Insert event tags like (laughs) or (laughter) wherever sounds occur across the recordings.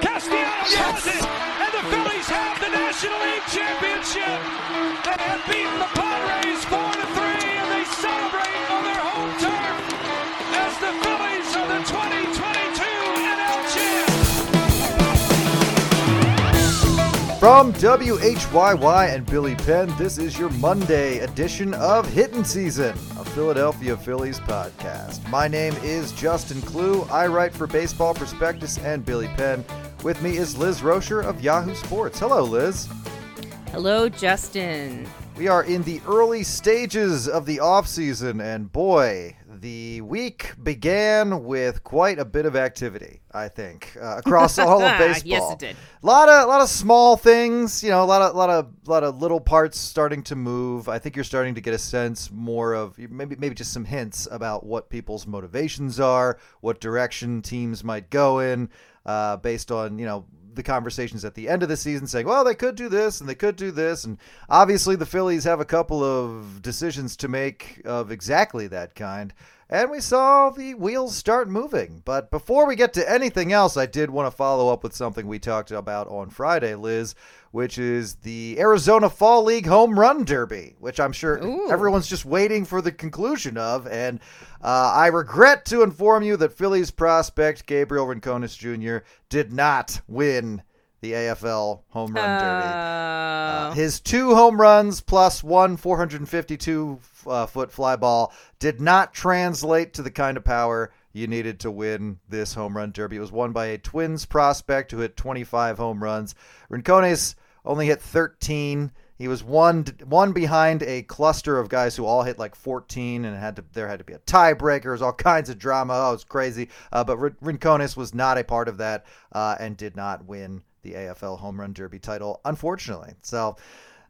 Castellanos has it, and the Phillies have the National League Championship. They have beaten the Padres 4 to 3, and they celebrate on their home turf as the Phillies are the 2022 NL champs. From WHYY and Billy Penn, this is your Monday edition of Hittin' Season, Philadelphia Phillies podcast. My name is Justin Klugh. I write for Baseball Prospectus and Billy Penn. With me is Liz Roscher of Yahoo Sports. Hello, Liz. Hello, Justin. We are in the early stages of the offseason, and boy, the week began with quite a bit of activity, I think, uh, across all of baseball. (laughs) yes, it did. A lot of, a lot of small things, you know, a lot of, lot of, lot of little parts starting to move. I think you're starting to get a sense more of maybe, maybe just some hints about what people's motivations are, what direction teams might go in, uh, based on, you know, the conversations at the end of the season saying, well, they could do this and they could do this. And obviously, the Phillies have a couple of decisions to make of exactly that kind. And we saw the wheels start moving. But before we get to anything else, I did want to follow up with something we talked about on Friday, Liz, which is the Arizona Fall League Home Run Derby, which I'm sure Ooh. everyone's just waiting for the conclusion of. And uh, I regret to inform you that Phillies prospect Gabriel Rincones Jr. did not win the AFL Home Run Derby. Uh, Uh, his two home runs plus one 452 uh, foot fly ball did not translate to the kind of power you needed to win this home run derby. It was won by a Twins prospect who hit 25 home runs. Rincones only hit 13. He was one one behind a cluster of guys who all hit like 14, and had to there had to be a tiebreaker. There was all (laughs) kinds of drama. Oh, it was crazy. Uh, but Rincones was not a part of that uh, and did not win the AFL Home Run Derby title, unfortunately. So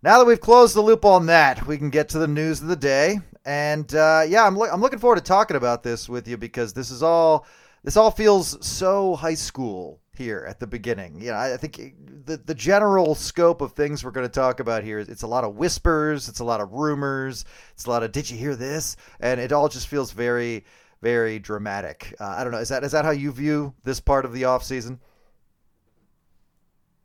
now that we've closed the loop on that, we can get to the news of the day. And uh, yeah, I'm, lo- I'm looking forward to talking about this with you because this is all this all feels so high school here at the beginning. You know, I I think the the general scope of things we're going to talk about here is it's a lot of whispers, it's a lot of rumors, it's a lot of did you hear this, and it all just feels very very dramatic. Uh, I don't know. Is that is that how you view this part of the off season?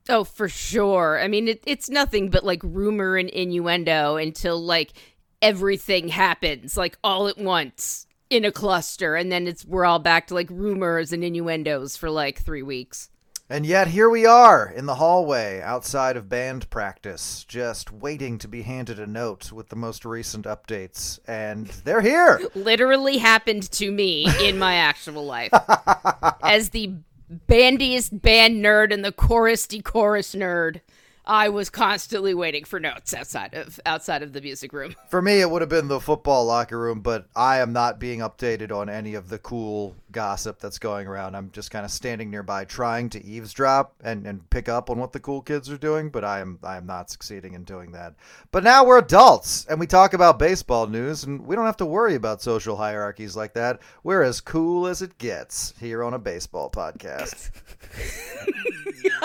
Oh, for sure. I mean, it, it's nothing but like rumor and innuendo until like everything happens like all at once in a cluster, and then it's we're all back to like rumors and innuendos for like three weeks. And yet here we are in the hallway outside of band practice, just waiting to be handed a note with the most recent updates. And they're here. (laughs) Literally happened to me in my actual life (laughs) as the bandiest band nerd and the chorusty chorus nerd. I was constantly waiting for notes outside of outside of the music room. (laughs) For me, it would have been the football locker room, but I am not being updated on any of the cool gossip that's going around. I'm just kind of standing nearby trying to eavesdrop and, and pick up on what the cool kids are doing, but I am I am not succeeding in doing that. But now we're adults and we talk about baseball news and we don't have to worry about social hierarchies like that. We're as cool as it gets here on a baseball podcast.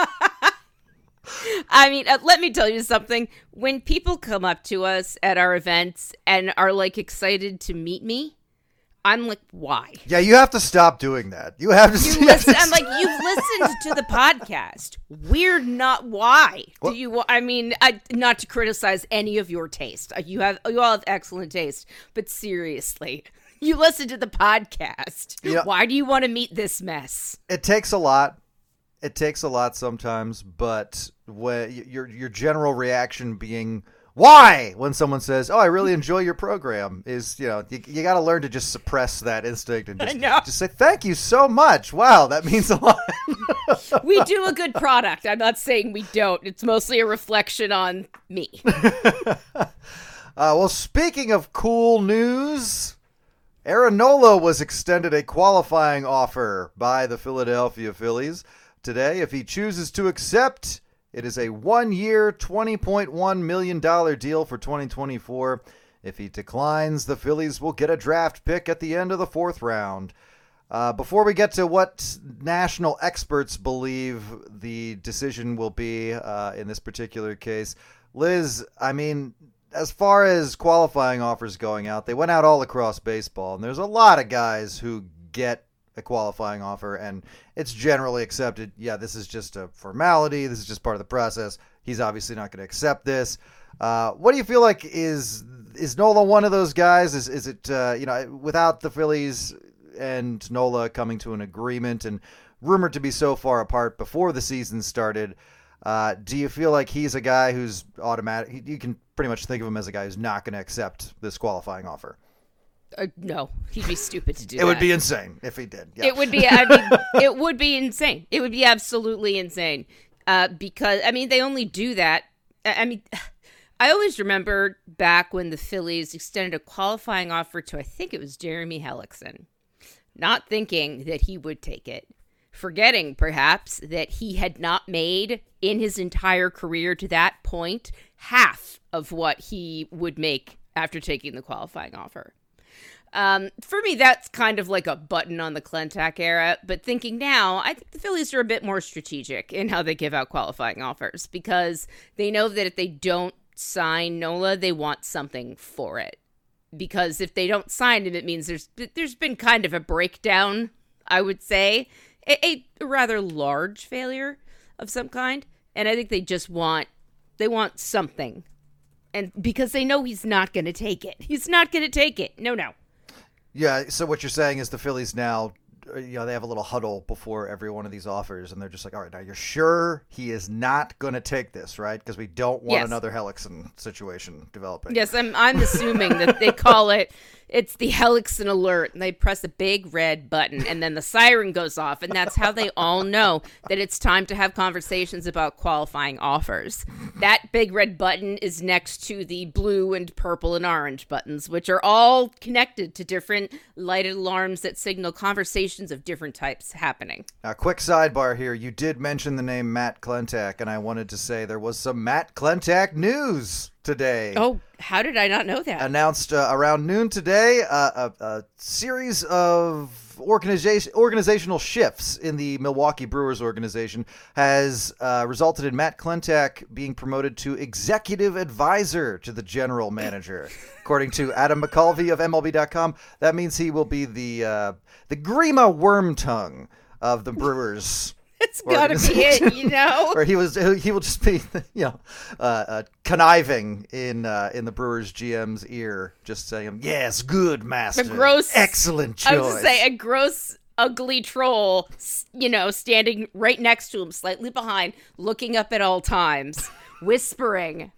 (laughs) I mean, uh, let me tell you something. When people come up to us at our events and are like excited to meet me, I'm like, why? Yeah, you have to stop doing that. You have to. You (laughs) listen, to I'm like, you've listened to the podcast. We're not. Why do you? I mean, I, not to criticize any of your taste. You have you all have excellent taste, but seriously, you listen to the podcast. Yeah. Why do you want to meet this mess? it takes a lot. It takes a lot sometimes, but when your your general reaction being why when someone says, "Oh, I really enjoy your program," is you know you, you got to learn to just suppress that instinct and just just say thank you so much. Wow, that means a lot. (laughs) We do a good product. I'm not saying we don't. It's mostly a reflection on me. (laughs) Uh, well, speaking of cool news, Aaron Nola was extended a qualifying offer by the Philadelphia Phillies today. If he chooses to accept, it is a one year, $20.1 million deal for 2024. If he declines, the Phillies will get a draft pick at the end of the fourth round. Uh, before we get to what national experts believe the decision will be uh, in this particular case, Liz, I mean, as far as qualifying offers going out, they went out all across baseball, and there's a lot of guys who get a qualifying offer, and it's generally accepted. Yeah, this is just a formality. This is just part of the process. He's obviously not going to accept this. Uh, what do you feel like is is Nola one of those guys? Is is it uh, you know without the Phillies and Nola coming to an agreement and rumored to be so far apart before the season started? Uh, do you feel like he's a guy who's automatic? You can pretty much think of him as a guy who's not going to accept this qualifying offer. Uh, no, he'd be stupid to do. That. It would be insane if he did. Yeah. It would be. I mean, (laughs) it would be insane. It would be absolutely insane. Uh, because I mean, they only do that. I mean, (sighs) I always remember back when the Phillies extended a qualifying offer to I think it was Jeremy Hellickson, not thinking that he would take it, forgetting perhaps that he had not made in his entire career to that point half of what he would make after taking the qualifying offer. Um, for me, that's kind of like a button on the Klentak era. But thinking now, I think the Phillies are a bit more strategic in how they give out qualifying offers because they know that if they don't sign Nola, they want something for it. Because if they don't sign him, it means there's there's been kind of a breakdown. I would say a, a rather large failure of some kind, and I think they just want they want something, and because they know he's not going to take it, he's not going to take it. No, no. Yeah. So what you're saying is the Phillies now, uh, you know, they have a little huddle before every one of these offers, and they're just like, "All right, now you're sure he is not going to take this, right? Because we don't want Yes. another Hellickson situation developing." Yes, I'm I'm assuming that they call it (laughs) it's the Hellickson alert and they press a big red button and then the siren goes off and that's how they all know that it's time to have conversations about qualifying offers. That big red button is next to the blue and purple and orange buttons which are all connected to different lighted alarms that signal conversations of different types happening. Now, quick sidebar here. You did mention the name Matt Klentak, and I wanted to say there was some Matt Klentak news today. Oh, how did I not know that? announced uh, around noon today uh, a, a series of organization organizational shifts in the Milwaukee Brewers organization has uh, resulted in Matt Klentak being promoted to executive advisor to the general manager. (laughs) According to Adam McCalvy of MLB.com, that means he will be the uh, the Grima Wormtongue of the (laughs) Brewers. (laughs) it's got to be it, you know. (laughs) or he was he will just be (laughs) you know uh, uh, conniving in uh, in the Brewers GM's ear, just saying yes, good master, a gross- excellent choice. I was say a gross, ugly troll, you know, standing right next to him, slightly behind, looking up at all times, whispering,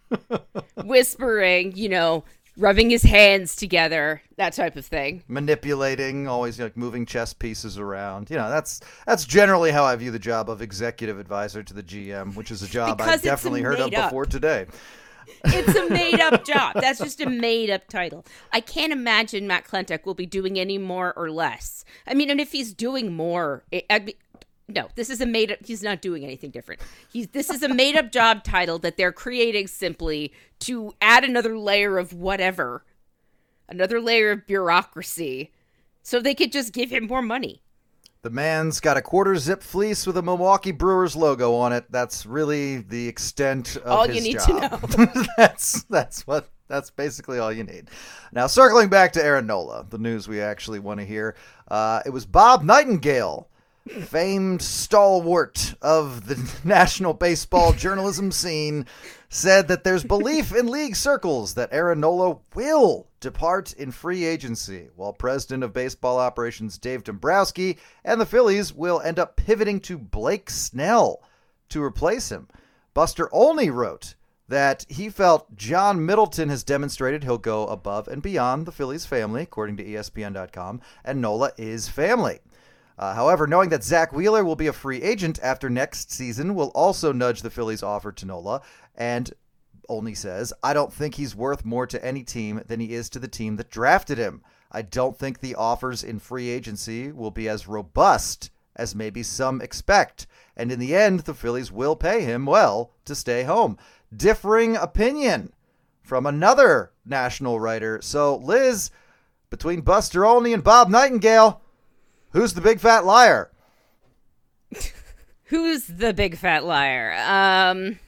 whispering, you know, rubbing his hands together, that type of thing. manipulating, always like moving chess pieces around. You know, that's that's generally how I view the job of executive advisor to the GM, which is a job I've definitely heard of up. before today. It's a made up (laughs) job. That's just a made up title. I can't imagine Matt Klentak will be doing any more or less. I mean, and if he's doing more, it, I'd be. No, this is a made up. He's not doing anything different. He's this is a made up job title that they're creating simply to add another layer of whatever, another layer of bureaucracy, so they could just give him more money. The man's got a quarter zip fleece with a Milwaukee Brewers logo on it. That's really the extent of All you need job. to (laughs) that's that's what that's basically all you need. Now, circling back to Aaron Nola, the news we actually want to hear. Uh, it was Bob Nightingale, famed stalwart of the (laughs) national baseball journalism scene, said that there's belief in league circles that Aaron Nola will depart in free agency, while president of baseball operations Dave Dombrowski and the Phillies will end up pivoting to Blake Snell to replace him. Buster Olney wrote that he felt John Middleton has demonstrated he'll go above and beyond the Phillies family, according to ESPN.com, and Nola is family. Uh, however, knowing that Zack Wheeler will be a free agent after next season will also nudge the Phillies' offer to Nola. And Olney says, I don't think he's worth more to any team than he is to the team that drafted him. I don't think the offers in free agency will be as robust as maybe some expect. And in the end, the Phillies will pay him well to stay home. Differing opinion from another national writer. So, Liz, between Buster Olney and Bob Nightingale, who's the big fat liar? (laughs) Who's the big fat liar? Um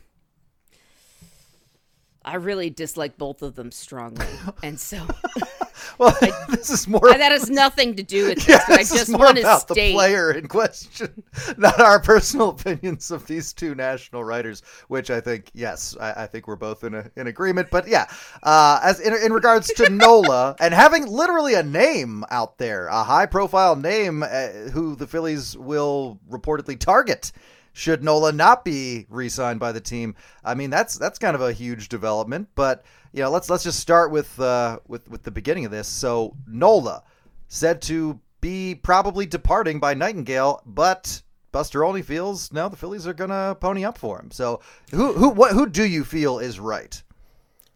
I really dislike both of them strongly. and so (laughs) well, (laughs) this is more. that has nothing to do with (laughs) this. Yeah, but I this just is more want to about the player in question, (laughs) not our personal opinions of these two national writers. Which I think, yes, I, I think we're both in a, in agreement. But yeah, uh, as in, in regards to Nola and having literally a name out there, a high profile name, uh, who the Phillies will reportedly target. Should Nola not be re-signed by the team? I mean, that's that's kind of a huge development. But you know, let's let's just start with uh, with with the beginning of this. So Nola said to be probably departing by Nightingale, but Buster Olney feels no, the Phillies are gonna pony up for him. So who who what who do you feel is right?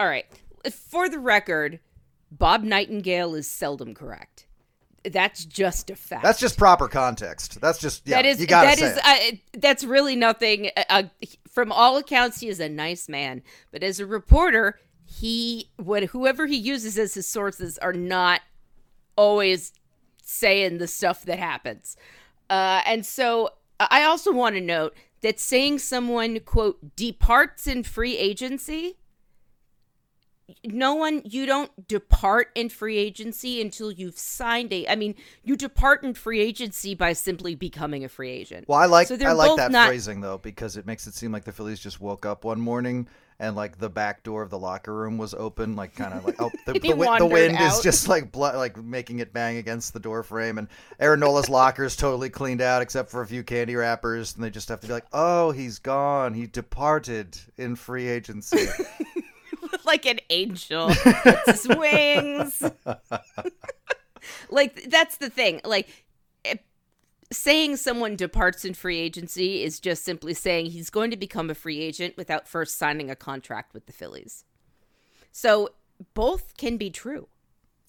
All right. For the record, Bob Nightingale is seldom correct. That's just a fact. That's just proper context. That's just yeah. that is you gotta that say is uh, that's really nothing. Uh, from all accounts, he is a nice man, but as a reporter, he what whoever he uses as his sources are not always saying the stuff that happens. Uh, and so I also want to note that saying someone quote departs in free agency no one you don't depart in free agency until you've signed a i mean you depart in free agency by simply becoming a free agent Well, I like So I like that not- phrasing though because it makes it seem like the Phillies just woke up one morning and like the back door of the locker room was open, like kind of like oh (laughs) the, He the, the wandered wind is just like blo- like making it bang against the door frame, and Aaron Nola's locker is totally cleaned out except for a few candy wrappers, and they just have to be like, oh, he's gone, he departed in free agency. (laughs) (laughs) like an angel. It's his wings. Like that's the thing. Like saying someone departs in free agency is just simply saying he's going to become a free agent without first signing a contract with the phillies so both can be true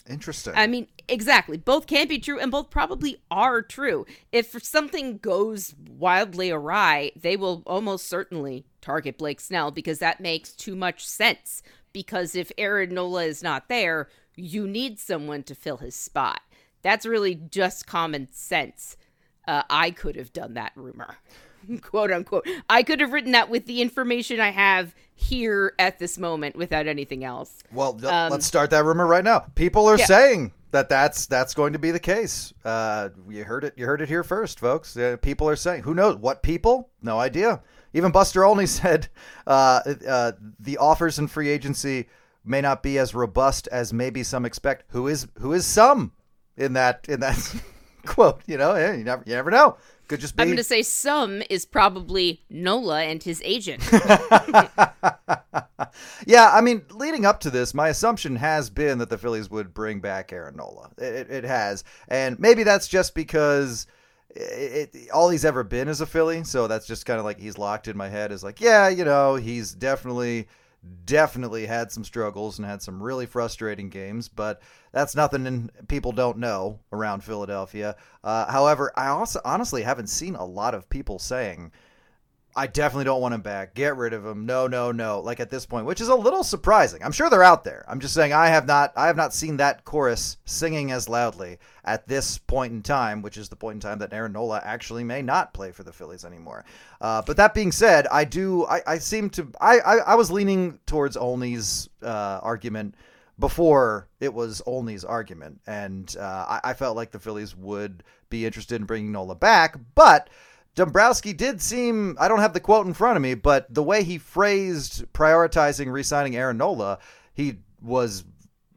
Interesting. I mean, exactly. Both can be true and both probably are true. If something goes wildly awry, they will almost certainly target Blake Snell because that makes too much sense. Because if Aaron Nola is not there, you need someone to fill his spot. That's really just common sense. Uh, I could have done that rumor, (laughs) quote unquote. I could have written that with the information I have here at this moment without anything else. Well, th- Um, let's start that rumor right now. People are Yeah. saying that that's that's going to be the case. Uh, you heard it. You heard it here first, folks. Uh, people are saying. Who knows what people? No idea. Even Buster Olney (laughs) said uh, uh, the offers in free agency may not be as robust as maybe some expect. Who is who is some in that in that (laughs) (laughs) quote? You know, you never you never know. Could just be. I'm going to say some is probably Nola and his agent. (laughs) Yeah, I mean, leading up to this, my assumption has been that the Phillies would bring back Aaron Nola. It, it, it has, and maybe that's just because it, it, all he's ever been is a Philly. So that's just kind of like he's locked in my head. Is like, yeah, you know, he's definitely, definitely had some struggles and had some really frustrating games, but that's nothing in, people don't know around Philadelphia. Uh, however, I also honestly haven't seen a lot of people saying. I definitely don't want him back. Get rid of him. No, no, no. Like at this point, which is a little surprising. I'm sure they're out there. I'm just saying I have not I have not seen that chorus singing as loudly at this point in time, which is the point in time that Aaron Nola actually may not play for the Phillies anymore. Uh, but that being said, I do I, I seem to I, I, I was leaning towards Olney's uh, argument before it was Olney's argument, and uh, I, I felt like the Phillies would be interested in bringing Nola back, but Dombrowski did seem, I don't have the quote in front of me, but the way he phrased prioritizing re signing Aaron Nola, he was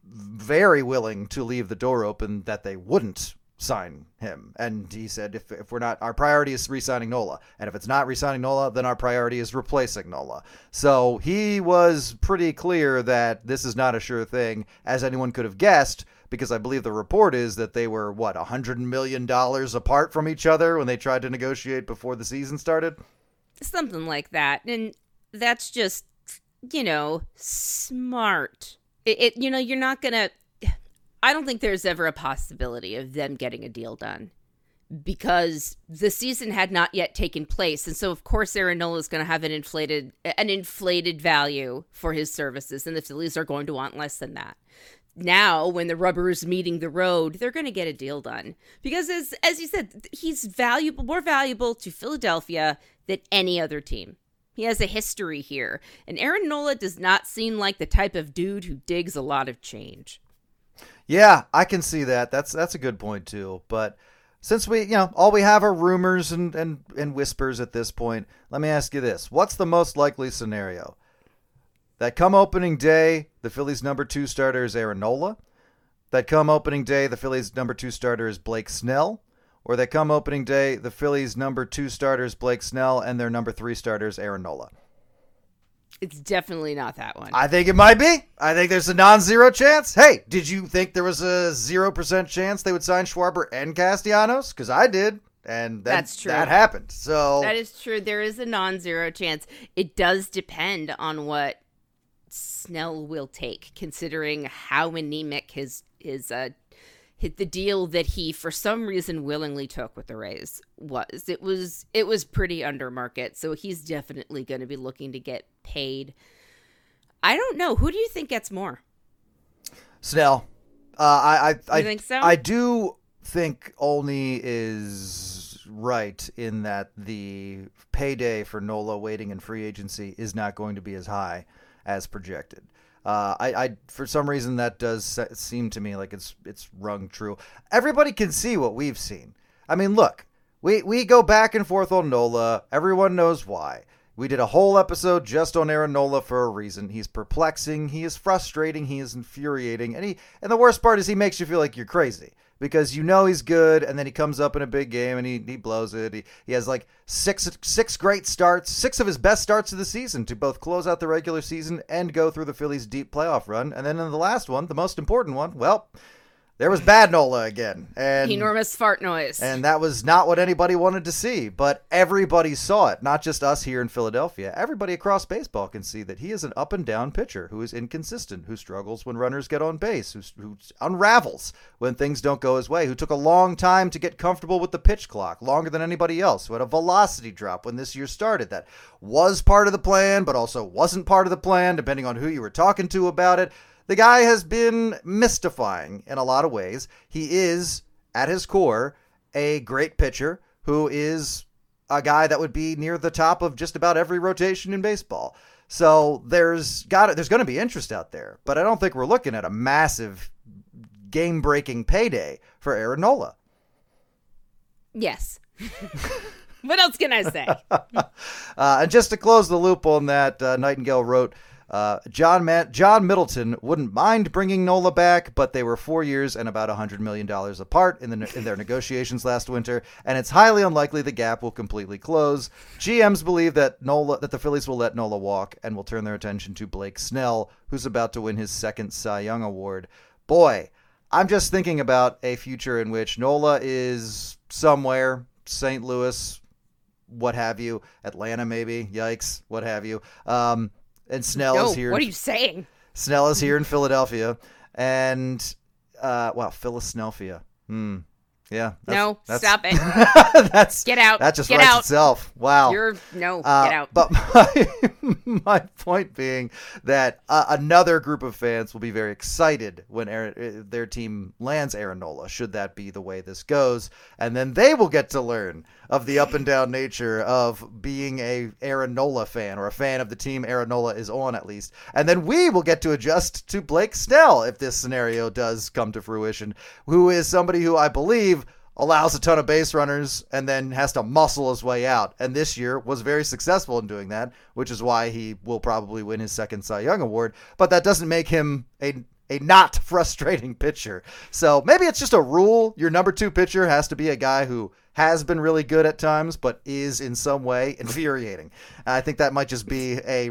very willing to leave the door open that they wouldn't sign him. And he said, if, if we're not, our priority is re signing Nola. And if it's not re signing Nola, then our priority is replacing Nola. So he was pretty clear that this is not a sure thing, as anyone could have guessed because I believe the report is that they were what a hundred million dollars apart from each other when they tried to negotiate before the season started. Something like that. And that's just, you know, smart. It, it you know, you're not to I don't think there's ever a possibility of them getting a deal done because the season had not yet taken place. And so of course Aaron Nola is going to have an inflated an inflated value for his services and the Phillies are going to want less than that. Now when the rubber is meeting the road they're going to get a deal done because as as you said he's valuable more valuable to Philadelphia than any other team. He has a history here and Aaron Nola does not seem like the type of dude who digs a lot of change Yeah, I can see that. That's that's a good point too. But since we, you know, all we have are rumors and and and whispers at this point, let me ask you this: What's the most likely scenario? That come opening day, the Phillies' number two starter is Aaron Nola. That come opening day, the Phillies' number two starter is Blake Snell. Or that come opening day, the Phillies' number two starters Blake Snell and their number three starters Aaron Nola. It's definitely not that one. I think it might be. I think there's a non-zero chance. Hey, did you think there was a zero percent chance they would sign Schwarber and Castellanos? Because I did, and that, That's true. That happened. So That is true. There is a non-zero chance. It does depend on what Snell will take, considering how anemic his his uh hit the deal that he for some reason willingly took with the Rays was. It was it was pretty under market, so he's definitely going to be looking to get paid. I don't know. Who do you think gets more? Snell, uh, I I I, think so? I do think Olney is right in that the payday for Nola waiting in free agency is not going to be as high as projected. Uh, I, I, for some reason, that does seem to me like it's it's rung true. Everybody can see what we've seen. I mean, look, we we go back and forth on Nola. Everyone knows why. We did a whole episode just on Aaron Nola for a reason. He's perplexing, he is frustrating, he is infuriating, and he and the worst part is he makes you feel like you're crazy because you know he's good, and then he comes up in a big game and he, he blows it. He, he has like six six great starts, six of his best starts of the season to both close out the regular season and go through the Phillies' deep playoff run. And then in the last one, the most important one, well, there was bad Nola again, and Enormous fart noise. and that was not what anybody wanted to see, but everybody saw it, not just us here in Philadelphia. Everybody across baseball can see that he is an up and down pitcher who is inconsistent, who struggles when runners get on base, who, who unravels when things don't go his way, who took a long time to get comfortable with the pitch clock, longer than anybody else, who had a velocity drop when this year started that was part of the plan, but also wasn't part of the plan, depending on who you were talking to about it. The guy has been mystifying in a lot of ways. He is, at his core, a great pitcher who is a guy that would be near the top of just about every rotation in baseball. So there's got there's going to be interest out there, but I don't think we're looking at a massive game-breaking payday for Aaron Nola. yes. (laughs) what else can I say? (laughs) Uh, and just to close the loop on that, uh, Nightingale wrote, uh, John Ma- John Middleton wouldn't mind bringing Nola back, but they were four years and about hundred million dollars apart in the in their negotiations last winter, and it's highly unlikely the gap will completely close. GMs believe that Nola that the Phillies will let Nola walk and will turn their attention to Blake Snell, who's about to win his second Cy Young award. Boy, I'm just thinking about a future in which Nola is somewhere, St. Louis, what have you, Atlanta maybe, yikes, what have you. Um, and Snell no, is here. what are you saying? Snell is here in Philadelphia, and uh, wow, Philadelphia. Hmm. Yeah. that's- No, that's- stop it. (laughs) that's Get out. That just Get writes out. itself. Wow. You're no, Uh, get out. But my, (laughs) my point being that uh, another group of fans will be very excited when Aaron, uh, their team lands Aaron Nola, should that be the way this goes. And then they will get to learn of the up and down nature of being a Aaron Nola fan or a fan of the team Aaron Nola is on, at least. And then we will get to adjust to Blake Snell if this scenario does come to fruition, who is somebody who I believe allows a ton of base runners and then has to muscle his way out. And this year was very successful in doing that, which is why he will probably win his second Cy Young award. But that doesn't make him a a not (laughs) frustrating pitcher. So maybe it's just a rule. Your number two pitcher has to be a guy who has been really good at times, but is in some way (laughs) infuriating. I think that might just be a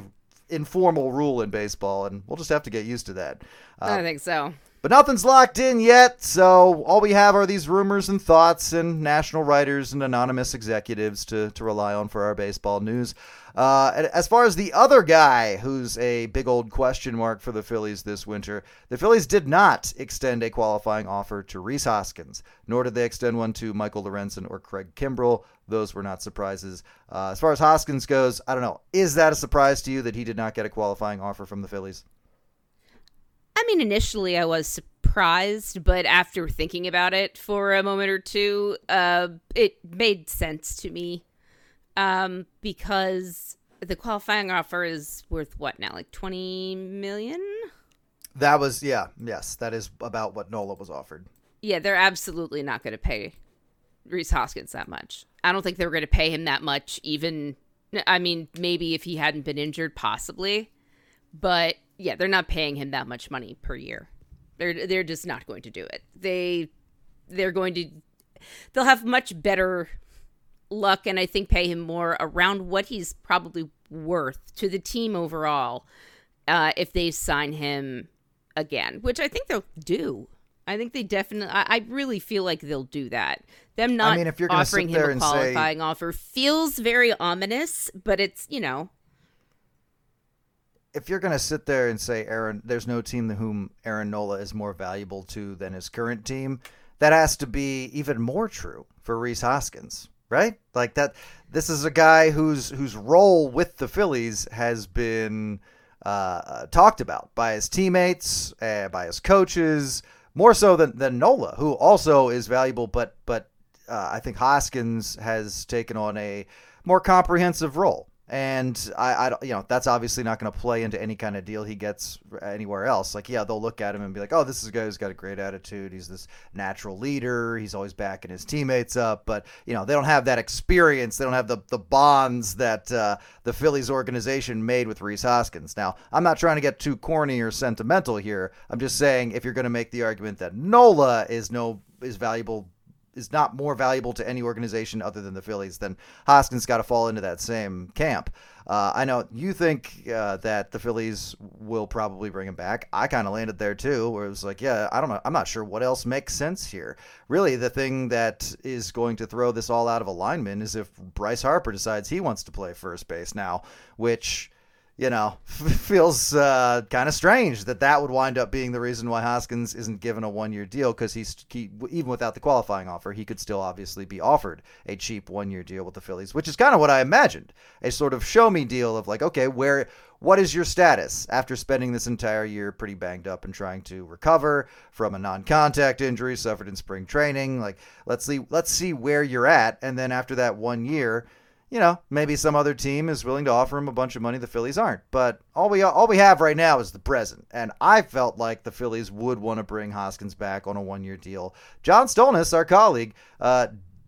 informal rule in baseball, and we'll just have to get used to that. Uh, I think so. But nothing's locked in yet, so all we have are these rumors and thoughts and national writers and anonymous executives to, to rely on for our baseball news. Uh, as far as the other guy who's a big old question mark for the Phillies this winter, the Phillies did not extend a qualifying offer to Rhys Hoskins, nor did they extend one to Michael Lorenzen or Craig Kimbrel. Those were not surprises. Uh, as far as Hoskins goes, I don't know. Is that a surprise to you that he did not get a qualifying offer from the Phillies? Mean, initially I was surprised, but after thinking about it for a moment or two, uh, it made sense to me. Um, because the qualifying offer is worth what now, like twenty million? That was yeah, yes, that is about what Nola was offered. Yeah, they're absolutely not going to pay Rhys Hoskins that much. I don't think they were going to pay him that much. Even, I mean, maybe if he hadn't been injured, possibly. But yeah, they're not paying him that much money per year. They're they're just not going to do it. They they're going to they'll have much better luck and I think pay him more around what he's probably worth to the team overall uh, if they sign him again, which I think they'll do. I think they definitely. I, I really feel like they'll do that. Them not I mean, if you're offering him a qualifying say- offer feels very ominous, but it's you know if you're going to sit there and say Aaron, there's no team to whom Aaron Nola is more valuable to than his current team, that has to be even more true for Rhys Hoskins, right? Like that. This is a guy whose whose role with the Phillies has been uh, talked about by his teammates, uh, by his coaches, more so than than Nola, who also is valuable, but but uh, I think Hoskins has taken on a more comprehensive role. And I, I you know, that's obviously not going to play into any kind of deal he gets anywhere else. Like, yeah, they'll look at him and be like, oh, this is a guy who's got a great attitude. He's this natural leader. He's always backing his teammates up. But, you know, they don't have that experience. They don't have the, the bonds that uh, the Phillies organization made with Rhys Hoskins. Now, I'm not trying to get too corny or sentimental here. I'm just saying if you're going to make the argument that Nola is no is valuable is not more valuable to any organization other than the Phillies, then Hoskins got to fall into that same camp. Uh, I know you think uh, that the Phillies will probably bring him back. I kind of landed there too, where it was like, yeah, I don't know. I'm not sure what else makes sense here. Really, the thing that is going to throw this all out of alignment is if Bryce Harper decides he wants to play first base now, which you know, feels uh, kind of strange that that would wind up being the reason why Hoskins isn't given a one-year deal because he's he, even without the qualifying offer, he could still obviously be offered a cheap one-year deal with the Phillies, which is kind of what I imagined, a sort of show-me deal of like, okay, where what is your status after spending this entire year pretty banged up and trying to recover from a non-contact injury suffered in spring training? Like, let's see, let's see where you're at, and then after that one year you know, maybe some other team is willing to offer him a bunch of money the Phillies aren't. But all we all we have right now is the present, and I felt like the Phillies would want to bring Hoskins back on a one-year deal. John Stolnis, our colleague, uh,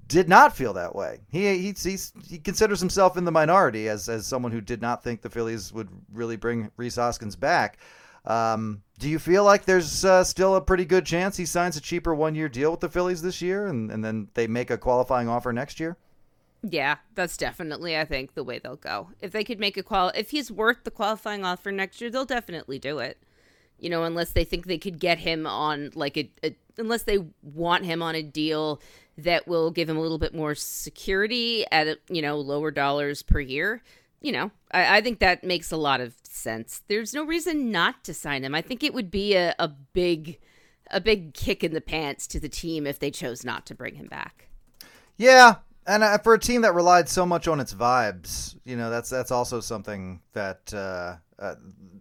did not feel that way. He he he considers himself in the minority as as someone who did not think the Phillies would really bring Rhys Hoskins back. Um, do you feel like there's uh, still a pretty good chance he signs a cheaper one-year deal with the Phillies this year, and, and then they make a qualifying offer next year? Yeah, that's definitely I think the way they'll go. If they could make a qual if he's worth the qualifying offer next year, they'll definitely do it. You know, unless they think they could get him on like a, a unless they want him on a deal that will give him a little bit more security at you know lower dollars per year. You know, I, I think that makes a lot of sense. There's no reason not to sign him. I think it would be a, a big a big kick in the pants to the team if they chose not to bring him back. Yeah, and uh, for a team that relied so much on its vibes, you know, that's that's also something that uh, uh,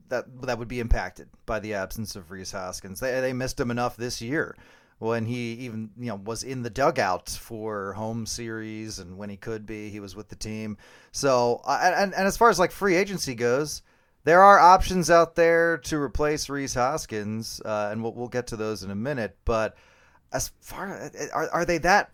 that that would be impacted by the absence of Rhys Hoskins. They they missed him enough this year when he even you know was in the dugout for home series and when he could be, he was with the team. So uh, and and as far as like free agency goes. There are options out there to replace Rhys Hoskins, uh, and we'll, we'll get to those in a minute. But as far are, are they that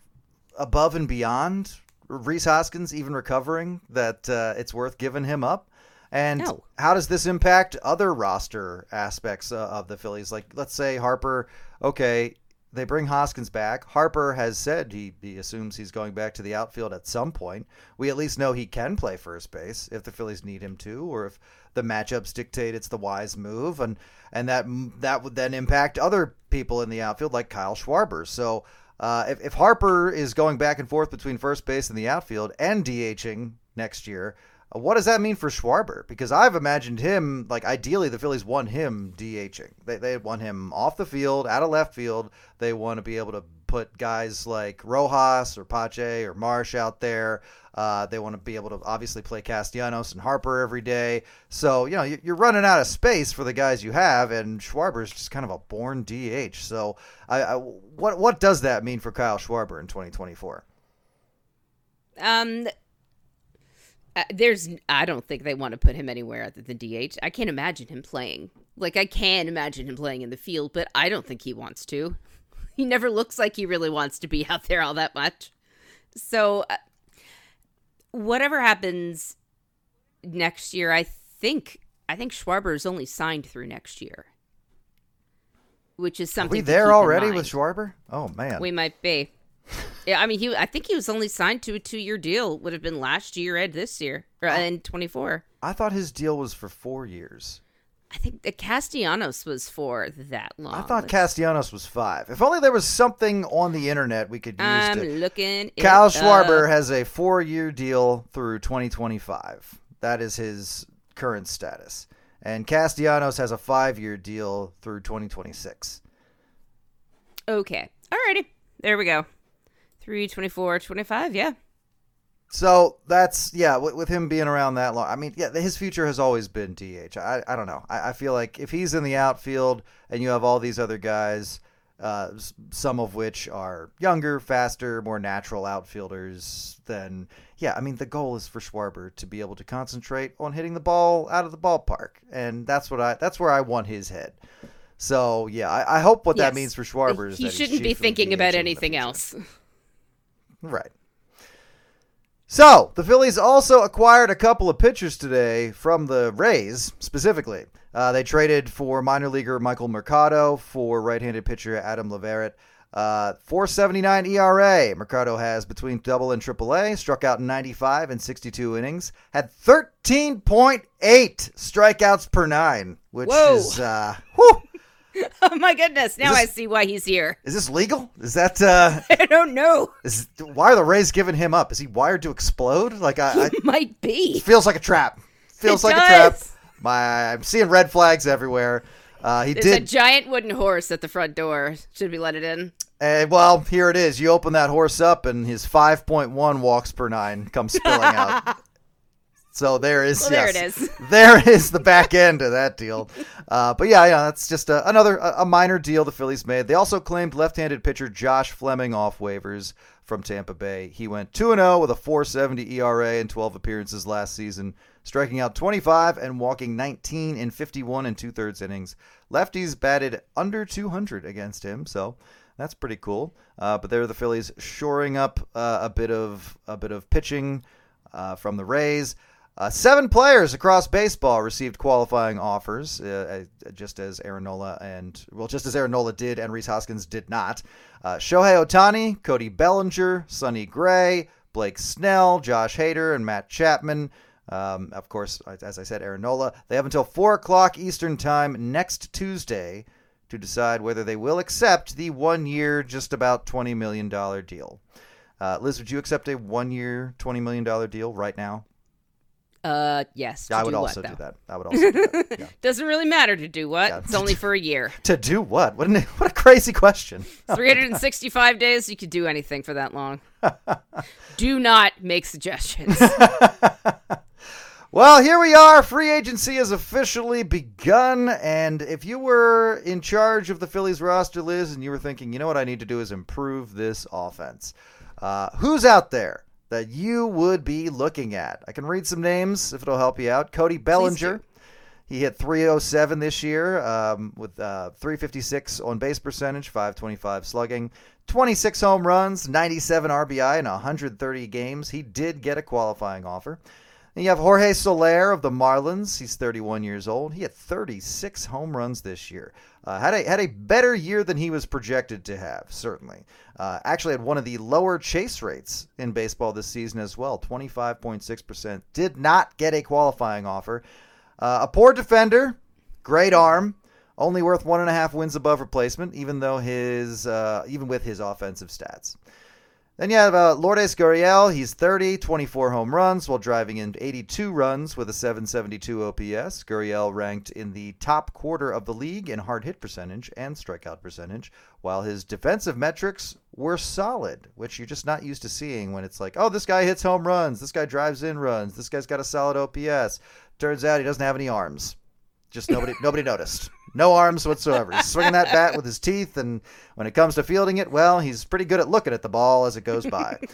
above and beyond Rhys Hoskins even recovering that uh, it's worth giving him up? And No. how does this impact other roster aspects uh, of the Phillies? Like, let's say Harper, okay, they bring Hoskins back. Harper has said he, he assumes he's going back to the outfield at some point. We at least know he can play first base if the Phillies need him to, or if the matchups dictate it's the wise move, and and that that would then impact other people in the outfield like Kyle Schwarber. So uh, if, if Harper is going back and forth between first base and the outfield and DHing next year, uh, what does that mean for Schwarber? Because I've imagined him, like, ideally the Phillies want him DHing. They, they want him off the field, out of left field. They want to be able to put guys like Rojas or Pache or Marsh out there. Uh, they want to be able to obviously play Castellanos and Harper every day. So, you know, you- you're running out of space for the guys you have, and Schwarber's just kind of a born DH. So, I, I, what what does that mean for Kyle Schwarber in 2024? Um, Uh, there's, I don't think they want to put him anywhere other than DH. I can't imagine him playing. Like I can imagine him playing in the field, but I don't think he wants to. He never looks like he really wants to be (laughs) out there all that much. So, uh, whatever happens next year, I think I think Schwarber is only signed through next year, which is Are something. we to there already with Schwarber? Oh man. We might be. Yeah, I mean, he. I think he was only signed to a two-year deal. Would have been last year and this year, or in twenty-four. I thought his deal was for four years. I think the Castellanos was for that long. I thought Castellanos was five. If only there was something on the internet we could use I'm to. looking. Kyle up. Schwarber has a four-year deal through 2025. That is his current status, and Castellanos has a five-year deal through 2026. Okay. Alrighty. There we go. 3, 24, 25. Yeah. So that's yeah. With, with him being around that long, I mean, yeah, his future has always been DH. I, I don't know. I, I feel like if he's in the outfield and you have all these other guys, uh, some of which are younger, faster, more natural outfielders, then yeah, I mean, the goal is for Schwarber to be able to concentrate on hitting the ball out of the ballpark, and that's what I that's where I want his head. So yeah, I, I hope what that means for Schwarber is he shouldn't be thinking about anything else. Right. So, the Phillies also acquired a couple of pitchers today from the Rays, specifically. Uh, they traded for minor leaguer Michael Mercado for right handed pitcher Adam Leverett. Uh, 479 ERA. Mercado has between double and triple A, struck out 95 and 62 innings, had 13.8 strikeouts per nine, which Whoa. is, uh, whew, (laughs) oh my goodness. Now this- I see why he's here. is this legal? Is that, uh, (laughs) I don't know. is, why are the Rays giving him up? Is he wired to explode? Like, I, I Might be. feels like a trap. Feels It like a trap. My, I'm seeing red flags everywhere. Uh, he There's a giant wooden horse at the front door. Should we let it in? and, well, here it is. You open that horse up, and his 5.1 walks per nine comes spilling out. (laughs) So there is. Well, there yes, it is. (laughs) there is the back end of that deal. (laughs) Uh, but yeah, yeah, that's just a, another a, minor deal the Phillies made. They also claimed left-handed pitcher Josh Fleming off waivers from Tampa Bay. He went 2 0 with a 4.70 ERA in 12 appearances last season, striking out 25 and walking 19 in 51 and two thirds innings. Lefties batted under 200 against him, so that's pretty cool. Uh, but there are the Phillies shoring up uh, a bit of a bit of pitching uh, from the Rays. Uh, seven players across baseball received qualifying offers, uh, uh, just as Aaron Nola and well, just as Aaron Nola did and Rhys Hoskins did not. Uh, Shohei Ohtani, Cody Bellinger, Sonny Gray, Blake Snell, Josh Hader, and Matt Chapman. Um, of course, as I said, Aaron Nola. They have until four o'clock Eastern time next Tuesday to decide whether they will accept the one-year, just about twenty million dollar deal. Uh, Liz, would you accept a one-year, twenty million dollar deal right now? Uh, yes. I would also what, do that. I would also do that. Yeah. (laughs) Doesn't really matter to do what. Yeah. It's only for a year. (laughs) To do what? What, an, what a crazy question. (laughs) 365 days, you could do anything for that long. do not make suggestions. Well, here we are. Free agency has officially begun. And if you were in charge of the Phillies roster, Liz, and you were thinking, you know what I need to do is improve this offense, uh, who's out there that you would be looking at? I can read some names if it'll help you out. Cody Bellinger. He hit 307 this year um, with uh, 356 on base percentage, 525 slugging, 26 home runs, 97 RBI in 130 games. He did get a qualifying offer. And you have Jorge Soler of the Marlins. He's 31 years old. He had 36 home runs this year. Uh, had a had a better year than he was projected to have. Certainly, uh, actually had one of the lower chase rates in baseball this season as well. 25.6 percent. Did not get a qualifying offer. Uh, a poor defender, great arm, only worth one and a half wins above replacement, even though his uh, even with his offensive stats. Then you have uh, Lourdes Gurriel. He's 30, 24 home runs while driving in 82 runs with a 772 OPS. Gurriel ranked in the top quarter of the league in hard hit percentage and strikeout percentage, while his defensive metrics were solid, which you're just not used to seeing when it's like, oh, this guy hits home runs, this guy drives in runs, this guy's got a solid OPS. Turns out he doesn't have any arms. Just nobody nobody noticed. No arms whatsoever. He's swinging that bat with his teeth, and when it comes to fielding it, well, he's pretty good at looking at the ball as it goes by. (laughs)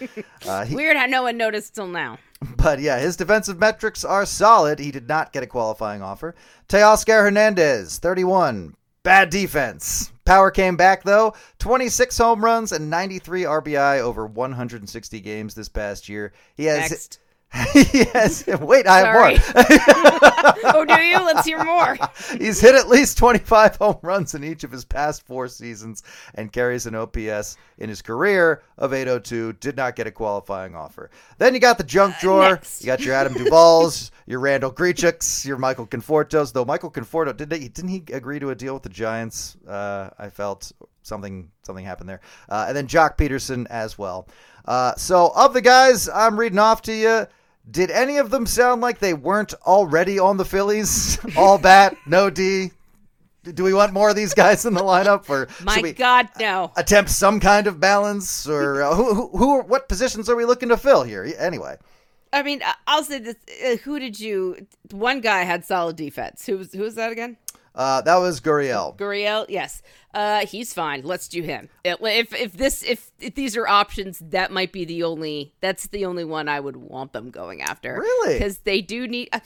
Uh, he, Weird how no one noticed till now. but yeah, his defensive metrics are solid. He did not get a qualifying offer. Teoscar Hernandez, 31. Bad defense. Power came back though. 26 home runs and 93 RBI over 160 games this past year. He has Next. (laughs) yes. Wait, I have more. (laughs) oh, do you? Let's hear more. (laughs) He's hit at least 25 home runs in each of his past four seasons and carries an OPS in his career of 802. Did not get a qualifying offer. Then you got the junk drawer. next. You got your Adam Duvall's, your Randall Grichuks, your Michael Confortos. Though Michael Conforto did he, didn't he agree to a deal with the Giants? Uh, I felt something something happened there. Uh, and then Joc Pederson as well. Uh, so of the guys I'm reading off to you. Did any of them sound like they weren't already on the Phillies? (laughs) All bat, no D. Do we want more of these guys in the lineup, or My we God, no. attempt some kind of balance, or uh, who, who, who, what positions are we looking to fill here? Anyway, I mean, I- I'll say this. Uh, who did you? One guy had solid defense. Who was who was that again? Uh, that was Gurriel. Gurriel. Yes. Uh, he's fine. Let's do him. If if this if, if these are options, that might be the only. That's the only one I would want them going after. Really? Because they do need. Uh,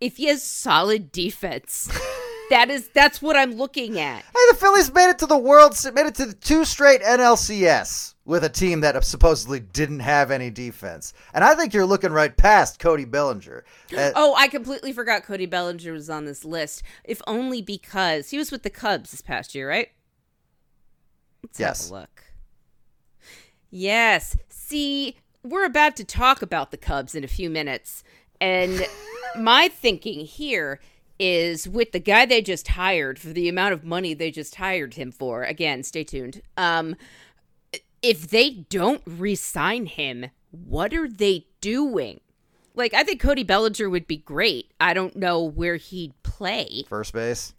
if he has solid defense, (laughs) that is that's what I'm looking at. Hey, the Phillies made it to the World, made it to the two straight NLCS with a team that supposedly didn't have any defense, and I think you're looking right past Cody Bellinger. Uh, (gasps) Oh, I completely forgot Cody Bellinger was on this list. If only because he was with the Cubs this past year, right? Let's Yes. have a look. Yes. See, we're about to talk about the Cubs in a few minutes. And (laughs) my thinking here is with the guy they just hired for the amount of money they just hired him for. Again, stay tuned. Um if they don't re-sign him, what are they doing? Like I think Cody Bellinger would be great. I don't know where he'd play. first base.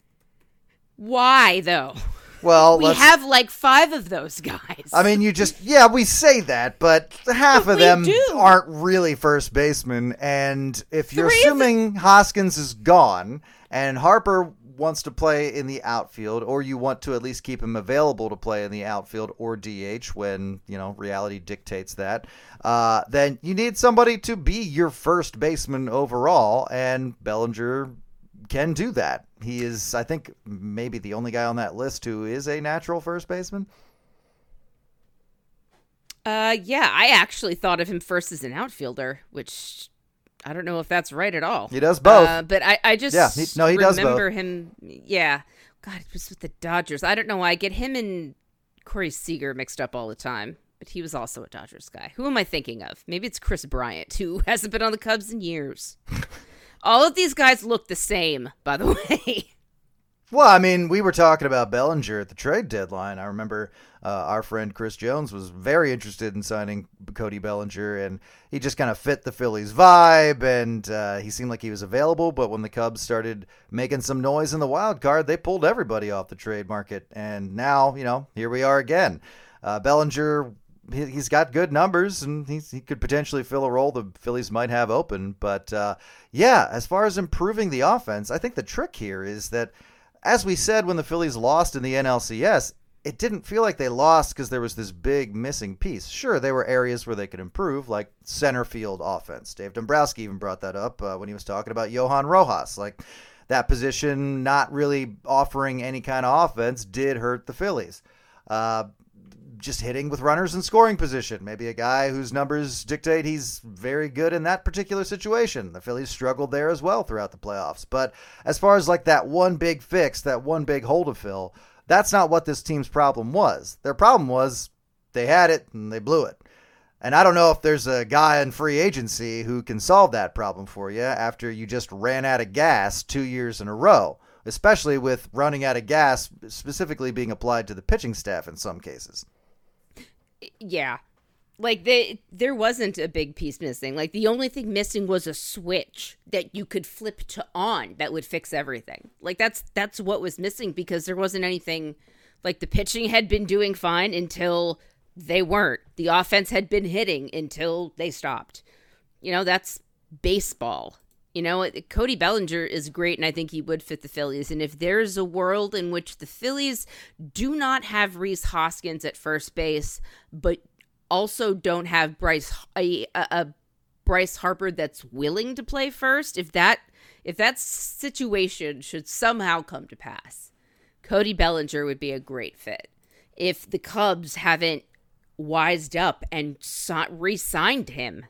Why though? (laughs) Well, We have like 5 of those guys. I mean, you just yeah, we say that, but (laughs) half But of them do. aren't really first basemen. And if you're Three assuming Hoskins is gone and Harper wants to play in the outfield, or you want to at least keep him available to play in the outfield or DH when you know reality dictates that, uh, then you need somebody to be your first baseman overall, and Bellinger can do that. He is, I think, maybe the only guy on that list who is a natural first baseman. Uh, yeah, I actually thought of him first as an outfielder, which I don't know if that's right at all. He does both. Uh, but I, I just Yeah, he- no, he does remember him. Yeah, God, it was with the Dodgers. I don't know why I get him and Corey Seager mixed up all the time. But he was also a Dodgers guy. Who am I thinking of? Maybe it's Kris Bryant, who (laughs) hasn't been on the Cubs in years. (laughs) all of these guys look the same, by the (laughs) way. Well, I mean, we were talking about Bellinger at the trade deadline. I remember uh, our friend Chris Jones was very interested in signing Cody Bellinger, and he just kind of fit the Phillies vibe, and uh, he seemed like he was available. But when the Cubs started making some noise in the wild card, they pulled everybody off the trade market, and now you know here we are again. Uh, Bellinger, he, he's got good numbers, and he's, he could potentially fill a role the Phillies might have open. But uh, yeah, as far as improving the offense, I think the trick here is that as we said when the Phillies lost in the NLCS, it didn't feel like they lost because there was this big missing piece. Sure, there were areas where they could improve, like center field offense. Dave Dombrowski even brought that up uh, when he was talking about Johan Rojas. Like that position not really offering any kind of offense did hurt the Phillies. Uh, just hitting with runners in scoring position. Maybe a guy whose numbers dictate he's very good in that particular situation. The Phillies struggled there as well throughout the playoffs. But as far as like that one big fix, that one big hole to fill, that's not what this team's problem was. Their problem was they had it and they blew it. And I don't know if there's a guy in free agency who can solve that problem for you after you just ran out of gas two years in a row, especially with running out of gas specifically being applied to the pitching staff in some cases. Yeah. Like they there wasn't a big piece missing. Like the only thing missing was a switch that you could flip to on that would fix everything. Like that's that's what was missing because there wasn't anything like the pitching had been doing fine until they weren't. The offense had been hitting until they stopped. You know that's baseball you know cody bellinger is great and i think he would fit the phillies and if there's a world in which the phillies do not have Rhys Hoskins at first base but also don't have bryce a, a, Bryce Harper that's willing to play first, if that if that situation should somehow come to pass, Cody Bellinger would be a great fit. If the Cubs haven't wised up and re-signed him.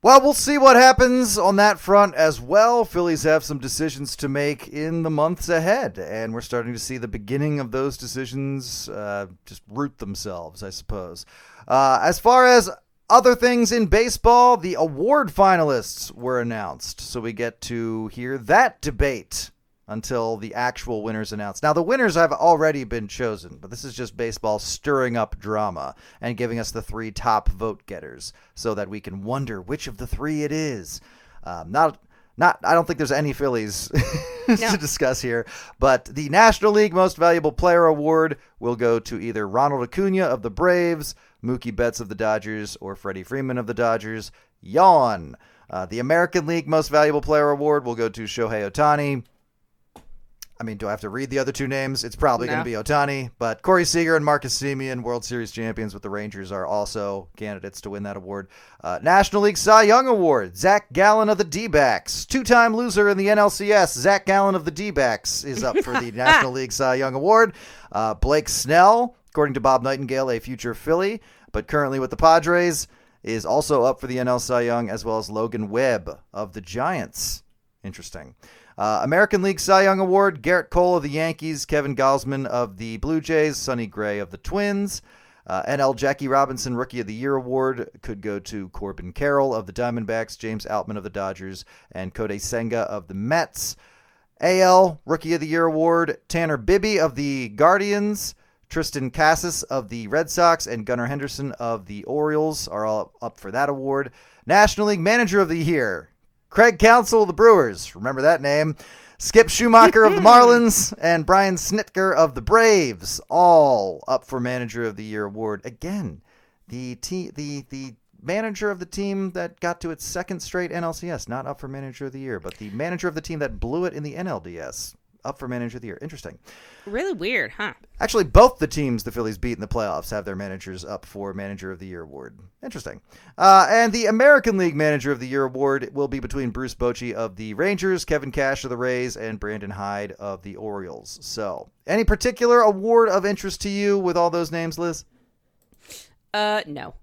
Well, we'll see what happens on that front as well. Phillies have some decisions to make in the months ahead, and we're starting to see the beginning of those decisions uh, just root themselves, I suppose. Uh, as far as other things in baseball, the award finalists were announced, so we get to hear that debate until the actual winners announced. Now, the winners have already been chosen, but this is just baseball stirring up drama and giving us the three top vote getters so that we can wonder which of the three it is. Um, not, not. I don't think there's any Phillies (laughs) no. to discuss here, but the National League Most Valuable Player Award will go to either Ronald Acuna of the Braves, Mookie Betts of the Dodgers, or Freddie Freeman of the Dodgers. Yawn. Uh, the American League Most Valuable Player Award will go to Shohei Ohtani. I mean, do I have to read the other two names? It's probably no. going to be Ohtani, but Corey Seager and Marcus Semien, World Series champions with the Rangers, are also candidates to win that award. Uh, National League Cy Young Award, Zach Gallen of the D backs. Two time loser in the NLCS, Zach Gallen of the D backs is up for the (laughs) National League Cy Young Award. Uh, Blake Snell, according to Bob Nightingale, a future Philly, but currently with the Padres, is also up for the NL Cy Young, as well as Logan Webb of the Giants. Interesting. Uh, American League Cy Young Award, Gerrit Cole of the Yankees, Kevin Gausman of the Blue Jays, Sonny Gray of the Twins. Uh, NL Jackie Robinson Rookie of the Year Award could go to Corbin Carroll of the Diamondbacks, James Outman of the Dodgers, and Kodai Senga of the Mets. AL Rookie of the Year Award, Tanner Bibee of the Guardians, Triston Casas of the Red Sox, and Gunnar Henderson of the Orioles are all up for that award. National League Manager of the Year, Craig Counsell of the Brewers, remember that name. Skip Schumaker of the (laughs) Marlins and Brian Snitker of the Braves, all up for Manager of the Year award. Again, the te- the the manager of the team that got to its second straight NLCS, not up for Manager of the Year, but the manager of the team that blew it in the NLDS up for manager of the year. Interesting. Really weird, huh? Actually, both the teams the Phillies beat in the playoffs have their managers up for manager of the year award. Interesting. Uh, and the American League Manager of the Year award will be between Bruce Bochy of the Rangers, Kevin Cash of the Rays, and Brandon Hyde of the Orioles. So, any particular award of interest to you with all those names, Liz? Uh, no.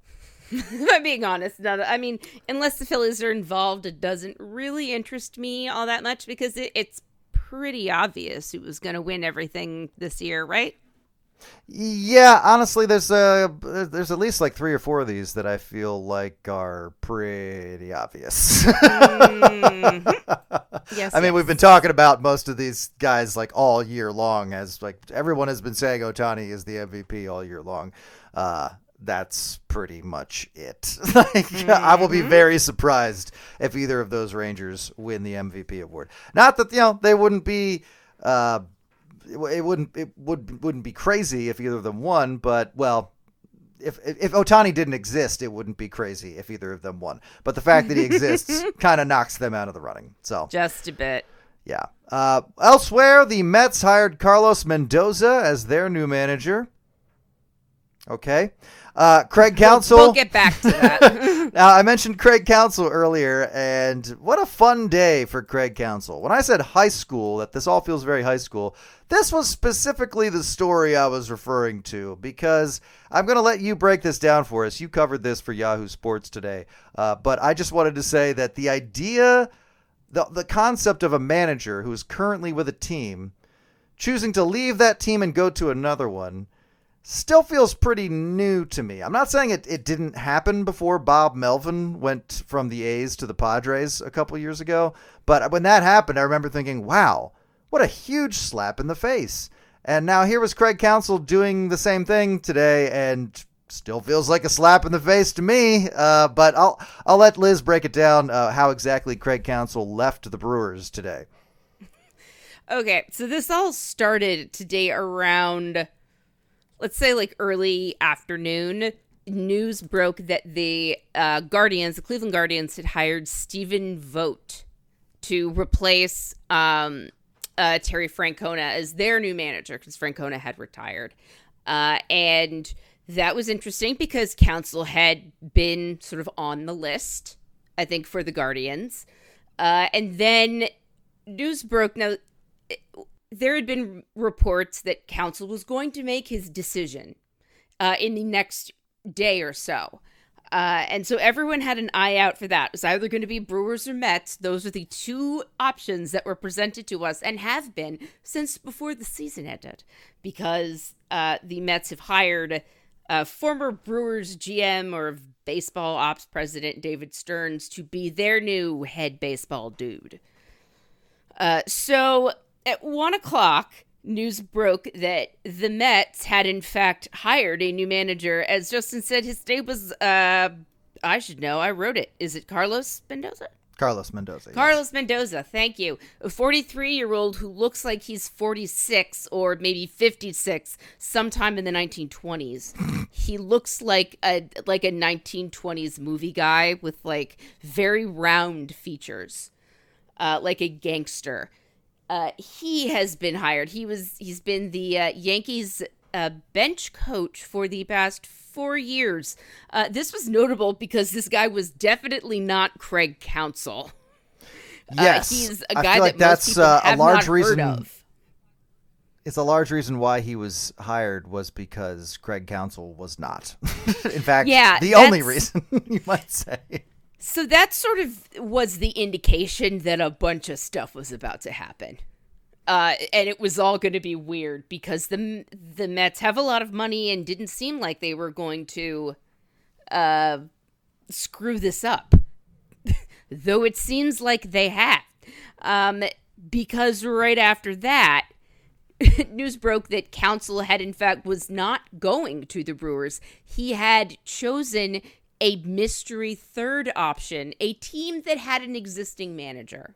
(laughs) I'm being honest. No, I mean, unless the Phillies are involved, it doesn't really interest me all that much because it, it's pretty obvious who was going to win everything this year, right? Yeah, honestly, there's a there's at least like three or four of these that I feel like are pretty obvious. mm-hmm. (laughs) Yes, I mean, yes. we've been talking about most of these guys like all year long, as like everyone has been saying Ohtani is the MVP all year long. Uh, that's pretty much it. (laughs) like, mm-hmm. I will be mm-hmm. very surprised if either of those Rangers win the MVP award. Not that you know they wouldn't be. Uh, it wouldn't it would wouldn't be crazy if either of them won, but well, if if Ohtani didn't exist, it wouldn't be crazy if either of them won. But the fact that he exists (laughs) kind of knocks them out of the running. So just a bit. Yeah. Uh, elsewhere, the Mets hired Carlos Mendoza as their new manager. Okay. Uh, Craig Counsell. We'll, we'll, get back to (laughs) that. now, I mentioned Craig Counsell earlier, and what a fun day for Craig Counsell. When I said high school, that this all feels very high school, this was specifically the story I was referring to because I'm going to let you break this down for us. You covered this for Yahoo Sports today, uh, but I just wanted to say that the idea, the, the concept of a manager who is currently with a team choosing to leave that team and go to another one still feels pretty new to me. I'm not saying it, it didn't happen before Bob Melvin went from the A's to the Padres a couple years ago, but when that happened, I remember thinking, wow, what a huge slap in the face. And now here was Craig Counsell doing the same thing today and still feels like a slap in the face to me. Uh, but I'll I'll let Liz break it down uh, how exactly Craig Counsell left the Brewers today. (laughs) Okay, so this all started today around let's say like early afternoon, news broke that the uh, Guardians, the Cleveland Guardians, had hired Stephen Vogt to replace um, uh, Terry Francona as their new manager because Francona had retired. Uh, and that was interesting because Counsell had been sort of on the list I think, for the Guardians. Uh, and then news broke. Now, there had been reports that Counsell was going to make his decision uh, in the next day or so. Uh, and so everyone had an eye out for that. It was either going to be Brewers or Mets. Those are the two options that were presented to us and have been since before the season ended, because uh, the Mets have hired former Brewers GM or baseball ops president David Stearns to be their new head baseball dude. Uh, so at one o'clock, news broke that the Mets had in fact hired a new manager. As Justin said, his name was uh I should know. I wrote it. Is it Carlos Mendoza? Carlos Mendoza. Yes. Carlos Mendoza, thank you. A 43 year old who looks like he's 46 or maybe 56 sometime in the 1920s. (laughs) he looks like a like a 1920s movie guy with like very round features, uh, like a gangster. Uh, he has been hired. He was he's been the uh, Yankees uh, bench coach for the past four years. Uh, this was notable because this guy was definitely not Craig Counsell. Uh, yes, he's a guy like that that's most people a have large not reason. heard of. It's a large reason why he was hired was because Craig Counsell was not. (laughs) In fact, Yeah, the only reason (laughs) you might say. So that sort of was the indication that a bunch of stuff was about to happen. Uh, and it was all going to be weird because the the Mets have a lot of money and didn't seem like they were going to uh, screw this up, (laughs) though it seems like they have. Um, because right after that, (laughs) news broke that Counsell had in fact was not going to the Brewers. He had chosen a mystery third option, a team that had an existing manager.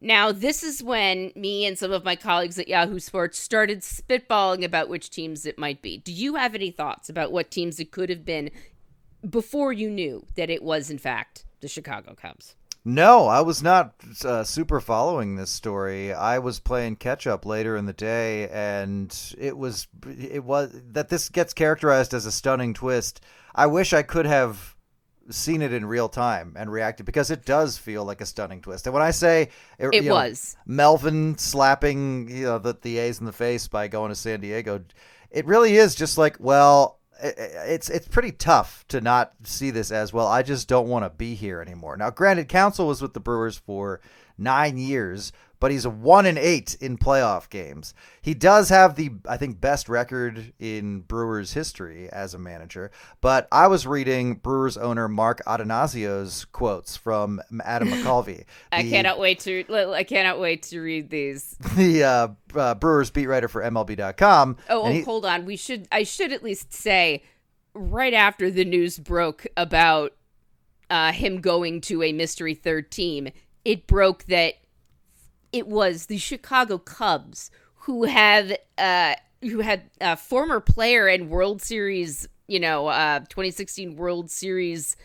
Now, this is when me and some of my colleagues at Yahoo Sports started spitballing about which teams it might be. Do you have any thoughts about what teams it could have been before you knew that it was, in fact, the Chicago Cubs? No, I was not uh, super following this story. I was playing catch up later in the day, and it was it was that this gets characterized as a stunning twist. I wish I could have seen it in real time and reacted because it does feel like a stunning twist. And when I say It know, was. Melvin slapping you know the, the A's in the face by going to San Diego, it really is just like well. It's it's pretty tough to not see this as well. I just don't want to be here anymore. Now, granted, Counsell was with the Brewers for nine years, but he's a one and eight in playoff games. He does have the I think best record in Brewers history as a manager. But I was reading Brewers owner Mark Attanasio's quotes from Adam (laughs) McCalvy. I cannot wait to I cannot wait to read these. (laughs) the uh, uh, Brewers beat writer for MLB.com. Oh, oh he- hold on. We should I should at least say right after the news broke about uh, him going to a mystery third team, it broke that it was the Chicago Cubs who have uh, who had a former player and World Series, you know, uh, 2016 World Series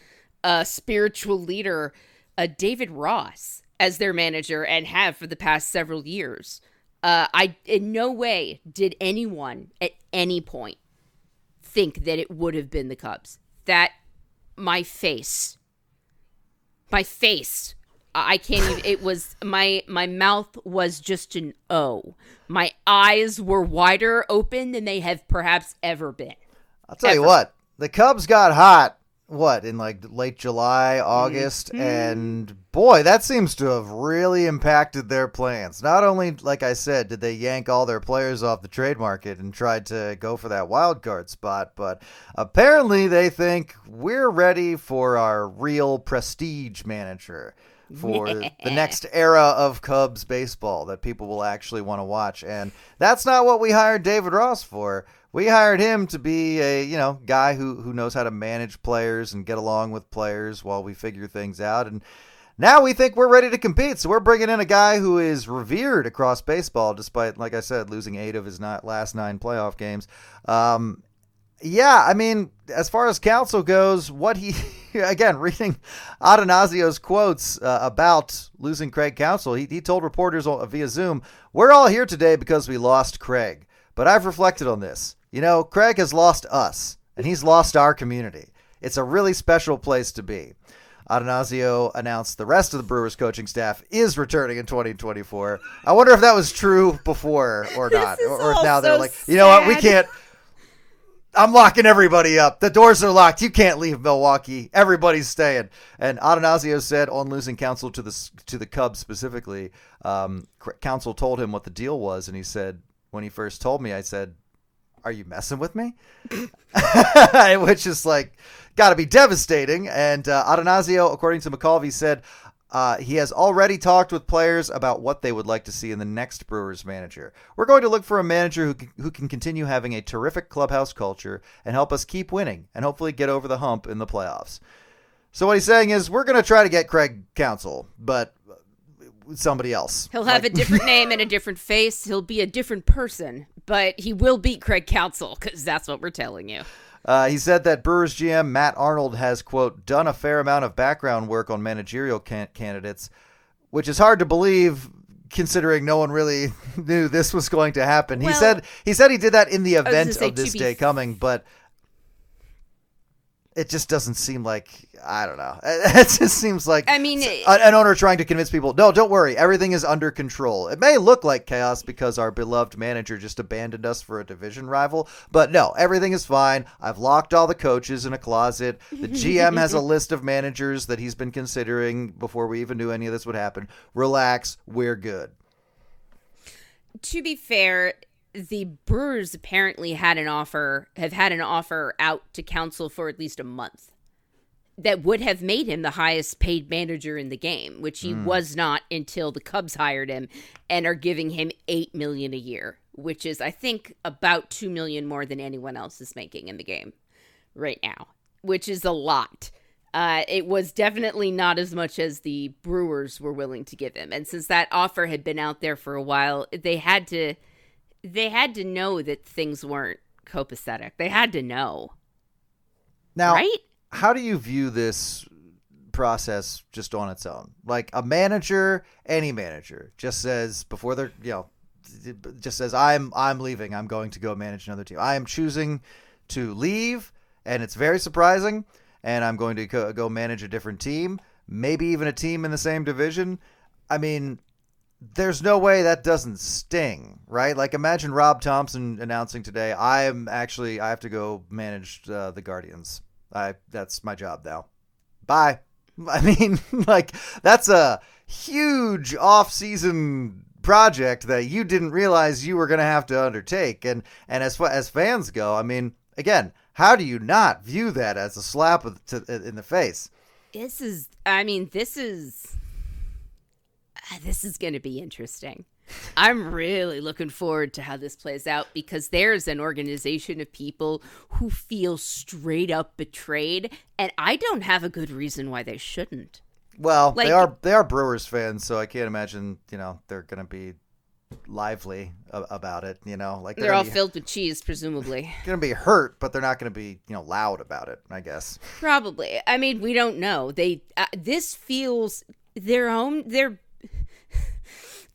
uh, spiritual leader, uh, David Ross, as their manager and have for the past several years. Uh, I in no way did anyone at any point think that it would have been the Cubs. That my face, my face. I can't even. It was my my mouth was just an O. My eyes were wider open than they have perhaps ever been. I'll tell you what, the Cubs got hot. What in like late July, August, Mm-hmm. and boy, that seems to have really impacted their plans. Not only, like I said, did they yank all their players off the trade market and tried to go for that wild card spot, but apparently they think we're ready for our real prestige manager for (laughs) the next era of Cubs baseball that people will actually want to watch. And that's not what we hired David Ross for. We hired him to be a, you know, guy who who knows how to manage players and get along with players while we figure things out. And now we think we're ready to compete. So we're bringing in a guy who is revered across baseball, despite, like I said, losing eight of his not, last nine playoff games. Um, yeah, I mean, as far as Counsell goes, what he (laughs) again reading Attanasio's quotes uh, about losing Craig Counsell, he, he told reporters via Zoom, "We're all here today because we lost Craig, but I've reflected on this. You know, Craig has lost us, and he's lost our community. It's a really special place to be." Attanasio announced the rest of the Brewers coaching staff is returning in 2024. I wonder if that was true before or (laughs) not, or, or now they're like, you know what, we can't. I'm locking everybody up. The doors are locked. You can't leave Milwaukee. Everybody's staying. And Attanasio said on losing Counsell to the to the Cubs specifically, um, Counsell told him what the deal was, and he said when he first told me, I said, "Are you messing with me?" (laughs) Which is like got to be devastating. And uh, Attanasio, according to McCalvy, said. Uh, he has already talked with players about what they would like to see in the next Brewers manager. We're going to look for a manager who can, who can continue having a terrific clubhouse culture and help us keep winning and hopefully get over the hump in the playoffs. So what he's saying is we're going to try to get Craig Counsell, but somebody else. He'll have Like- a different (laughs) name and a different face. He'll be a different person, but he will beat Craig Counsell because that's what we're telling you. Uh, he said that Brewers GM Matt Arnold has, quote, done a fair amount of background work on managerial can- candidates, which is hard to believe considering no one really (laughs) knew this was going to happen. he said he said he did that in the event say, of this day f- coming, but it just doesn't seem like I don't know. (laughs) It just seems like I mean, an owner trying to convince people, no, don't worry, everything is under control. It may look like chaos because our beloved manager just abandoned us for a division rival, but no, everything is fine. I've locked all the coaches in a closet. The GM has a (laughs) list of managers that he's been considering before we even knew any of this would happen. Relax, we're good. to be fair, the Brewers apparently had an offer, have had an offer out to Counsell for at least a month that would have made him the highest paid manager in the game, which he was not until the Cubs hired him and are giving him 8 million a year, which is I think about 2 million more than anyone else is making in the game right now, which is a lot. Uh, it was definitely not as much as the Brewers were willing to give him, and since that offer had been out there for a while, they had to they had to know that things weren't copacetic. They had to know, Now, right? how do you view this process just on its own? Like a manager, any manager, just says before they're you know, just says I'm I'm leaving. I'm going to go manage another team. I am choosing to leave, and it's very surprising. And I'm going to go, go manage a different team, maybe even a team in the same division. I mean, there's no way that doesn't sting, right? Like imagine Rob Thompson announcing today, I am actually I have to go manage uh, the Guardians. I that's my job now. Bye. (laughs) I mean, (laughs) like that's a huge off-season project that you didn't realize you were going to have to undertake. And and as as fans go, I mean, again, how do you not view that as a slap in the face? This is, I mean, this is, this is going to be interesting. I'm really looking forward to how this plays out because there's an organization of people who feel straight up betrayed, and I don't have a good reason why they shouldn't. Well, Like- they are they are Brewers fans, so I can't imagine you know they're going to be lively about it. You know, like They're all gonna be, filled with cheese, presumably. (laughs) going to be hurt, but they're not going to be you know loud about it. I guess. Probably. I mean, we don't know. They uh, this feels their home their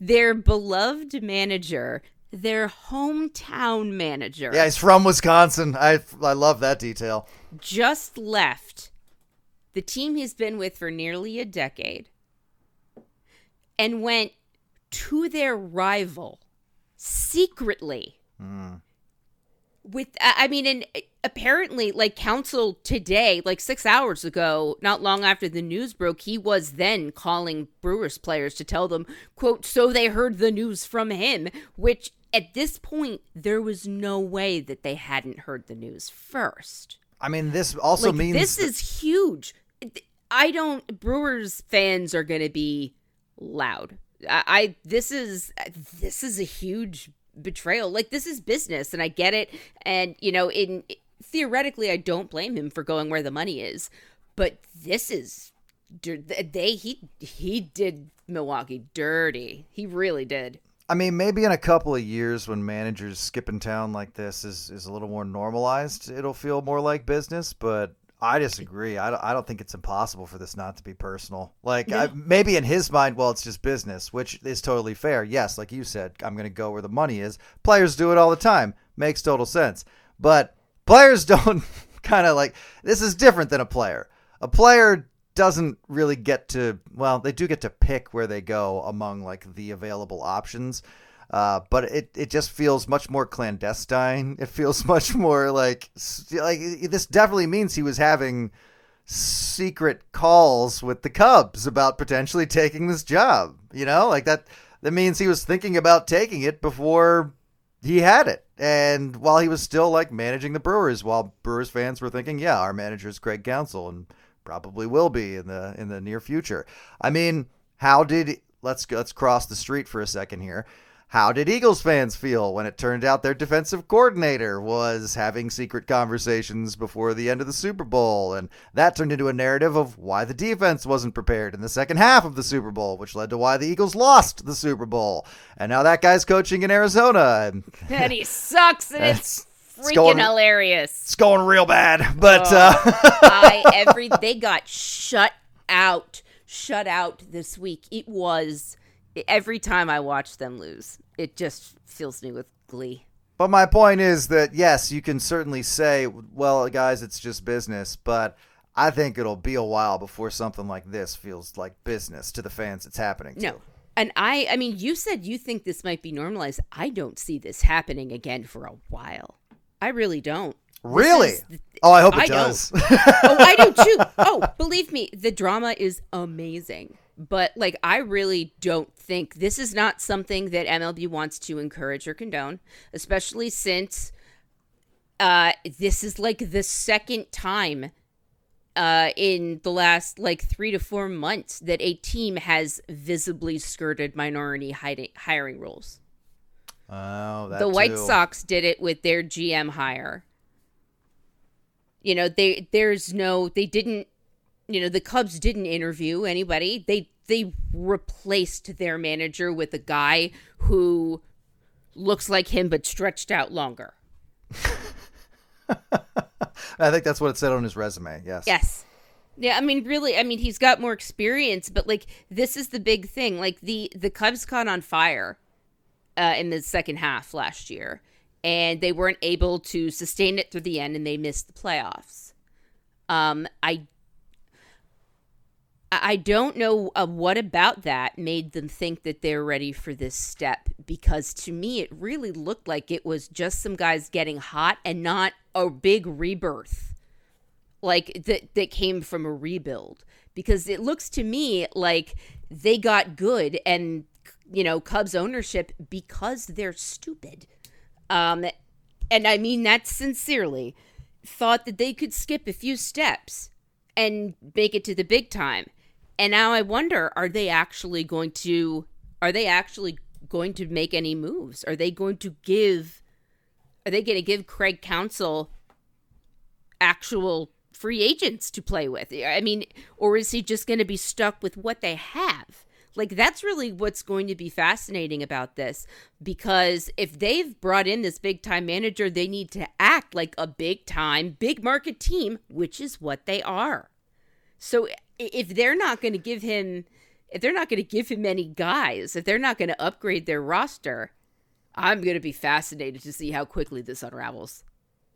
their beloved manager, their hometown manager. Yeah, he's from Wisconsin. I I love that detail. just left the team he's been with for nearly a decade and went to their rival secretly hmm. With I mean and eh, apparently like Counsell today like 6 hours ago not long after the news broke he was then calling Brewers players to tell them quote so they heard the news from him which at this point there was no way that they hadn't heard the news first I mean, this also like means this that- is huge. I don't. Brewers fans are going to be loud. I, I. This is this is a huge betrayal. Like this is business, and I get it. And you know, in theoretically, I don't blame him for going where the money is. But this is they he he did Milwaukee dirty. He really did. I mean, maybe in a couple of years when managers skipping town like this is, is a little more normalized, it'll feel more like business. But I disagree. I don't, I don't think it's impossible for this not to be personal. Like I, maybe in his mind, well, it's just business, which is totally fair. Yes, like you said, I'm going to go where the money is. Players do it all the time. Makes total sense. But players (laughs) don't kind of like this is different than a player. A player doesn't really get to well, they do get to pick where they go among like the available options. Uh, but it, it just feels much more clandestine. It feels (laughs) much more like like this definitely means he was having secret calls with the Cubs about potentially taking this job. You know, like that that means he was thinking about taking it before he had it. And while he was still like managing the Brewers, while Brewers fans were thinking, yeah, our manager is Craig Counsell and probably will be in the in the near future. I mean, how did let's let's cross the street for a second here. How did Eagles fans feel when it turned out their defensive coordinator was having secret conversations before the end of the Super Bowl? And that turned into a narrative of why the defense wasn't prepared in the second half of the Super Bowl, which led to why the Eagles lost the Super Bowl. And now that guy's coaching in Arizona. And, (laughs) he sucks, and it's freaking it's going, hilarious. It's going real bad. But oh, uh, (laughs) I, every they got shut out, shut out this week. It was every time I watch them lose, it just fills me with glee. But my point is that yes, you can certainly say, well, guys, it's just business, but I think it'll be a while before something like this feels like business to the fans it's happening to. No. And I I mean, you said you think this might be normalized. I don't see this happening again for a while. I really don't. Really? Is, oh, I hope it I does. (laughs) oh, I do too. Oh, believe me, the drama is amazing but like I really don't think this is not something that MLB wants to encourage or condone, especially since uh this is like the second time uh in the last like 3 to 4 months that a team has visibly skirted minority hiding, hiring rules. Oh, the White too. Sox did it with their GM hire. You know, they there's no they didn't you know the Cubs didn't interview anybody. They they replaced their manager with a guy who looks like him but stretched out longer. (laughs) I think that's what it said on his resume. Yes. Yes. Yeah, I mean really, I mean he's got more experience, but like this is the big thing. Like the the Cubs caught on fire uh in the second half last year and they weren't able to sustain it through the end and they missed the playoffs. Um I I don't know uh, what about that made them think that they're ready for this step? Because to me it really looked like it was just some guys getting hot and not a big rebirth like that that came from a rebuild. Because it looks to me like they got good and you know Cubs ownership because they're stupid. Um and I mean that sincerely. Thought that they could skip a few steps and make it to the big time and now I wonder are they actually going to are they actually going to make any moves? Are they going to give are they going to give Craig Counsell actual free agents to play with? I mean, or is he just going to be stuck with what they have? Like that's really what's going to be fascinating about this because if they've brought in this big time manager, they need to act like a big time, big market team, which is what they are. So if they're not going to give him if they're not going to give him any guys, if they're not going to upgrade their roster, I'm going to be fascinated to see how quickly this unravels.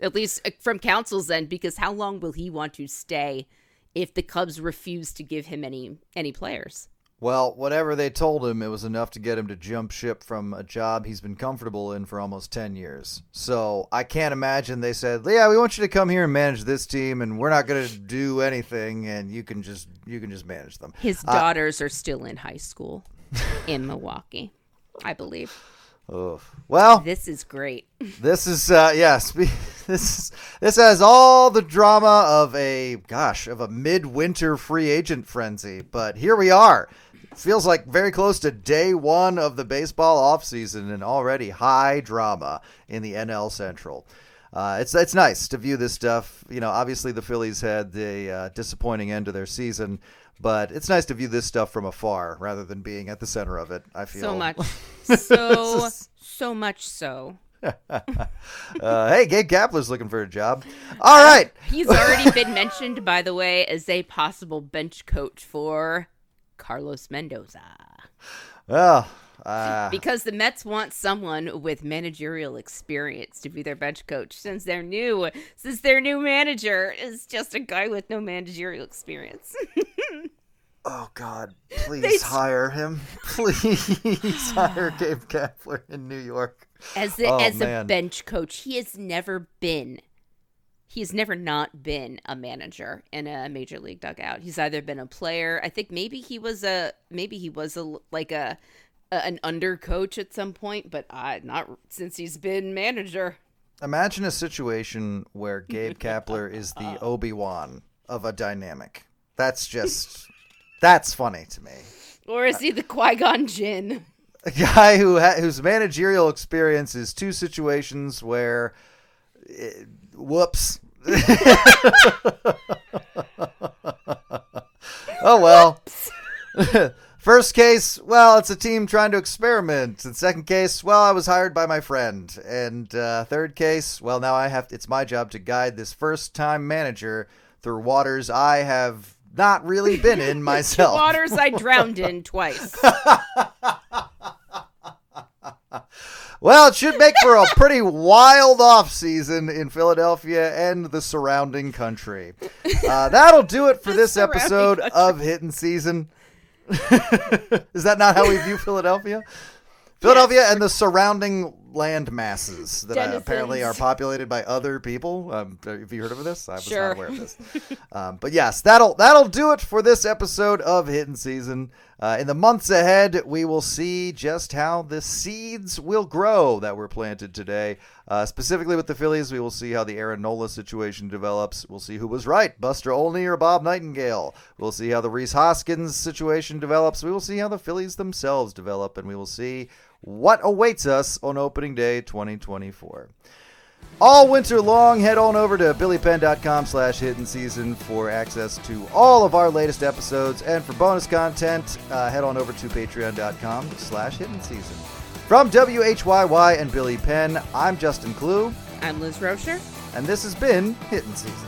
At least uh, from Counsell's end because how long will he want to stay if the Cubs refuse to give him any any players? Well, whatever they told him, it was enough to get him to jump ship from a job he's been comfortable in for almost 10 years. So I can't imagine they said, "Yeah, we want you to come here and manage this team, and we're not going to do anything, and you can just you can just manage them." His daughters uh, are still in high school in Milwaukee, I believe. Oh well, this is great. This is uh, yes, (laughs) this is, this has all the drama of a gosh of a midwinter free agent frenzy, but here we are feels like very close to day one of the baseball offseason and already high drama in the NL Central. Uh, it's it's nice to view this stuff. You know, obviously the Phillies had the uh, disappointing end of their season, but it's nice to view this stuff from afar rather than being at the center of it. I feel (laughs) so much, so so much so. uh, hey, Gabe Kapler's looking for a job. All right, he's already been mentioned, by the way, as a possible bench coach for Carlos Mendoza. Well, (laughs) uh, because the Mets want someone with managerial experience to be their bench coach, since their new since their new manager is just a guy with no managerial experience. (laughs) Oh God! (laughs) Please hire him. Please hire Gabe Kapler in New York as a, Oh, as a bench coach. He has never been. He's never not been a manager in a major league dugout. He's either been a player. I think maybe he was a maybe he was a like a, a an under coach at some point, but I not since he's been manager. Imagine a situation where Gabe (laughs) Kapler is Uh. the Obi Wan of a dynamic. That's just that's funny to me. Or is he the Qui Gon Jinn? A guy who ha- whose managerial experience is two situations where, eh, whoops. (laughs) oh well. (laughs) First case, well, it's a team trying to experiment. And second case, well, I was hired by my friend. And uh, third case, well, now I have. It's my job to guide this first-time manager through waters I have not really been in (laughs) myself. Waters I drowned in twice. Well, it should make for a pretty wild off season in Philadelphia and the surrounding country. Uh, (laughs) that'll do it for The this episode country. of Hittin' Season. (laughs) Is that not how we view Philadelphia? Philadelphia and the surrounding land masses that uh, Denizens. apparently are populated by other people. Um, have you heard of this? I was Sure. not aware of this. Um, but yes, that'll that'll do it for this episode of Hittin' Season. Uh, in the months ahead, we will see just how the seeds will grow that were planted today. Uh, specifically with the Phillies, we will see how the Aaron Nola situation develops. We'll see who was right, Buster Olney or Bob Nightingale. We'll see how the Rhys Hoskins situation develops. We will see how the Phillies themselves develop, and we will see what awaits us on opening day 2024. All winter long, head on over to billypenn.com slash hidden season for access to all of our latest episodes. And for bonus content, uh, head on over to patreon.com slash hidden season. From WHYY and Billy Penn, I'm Justin Klugh, I'm Liz Roscher. and this has been Hittin' Season.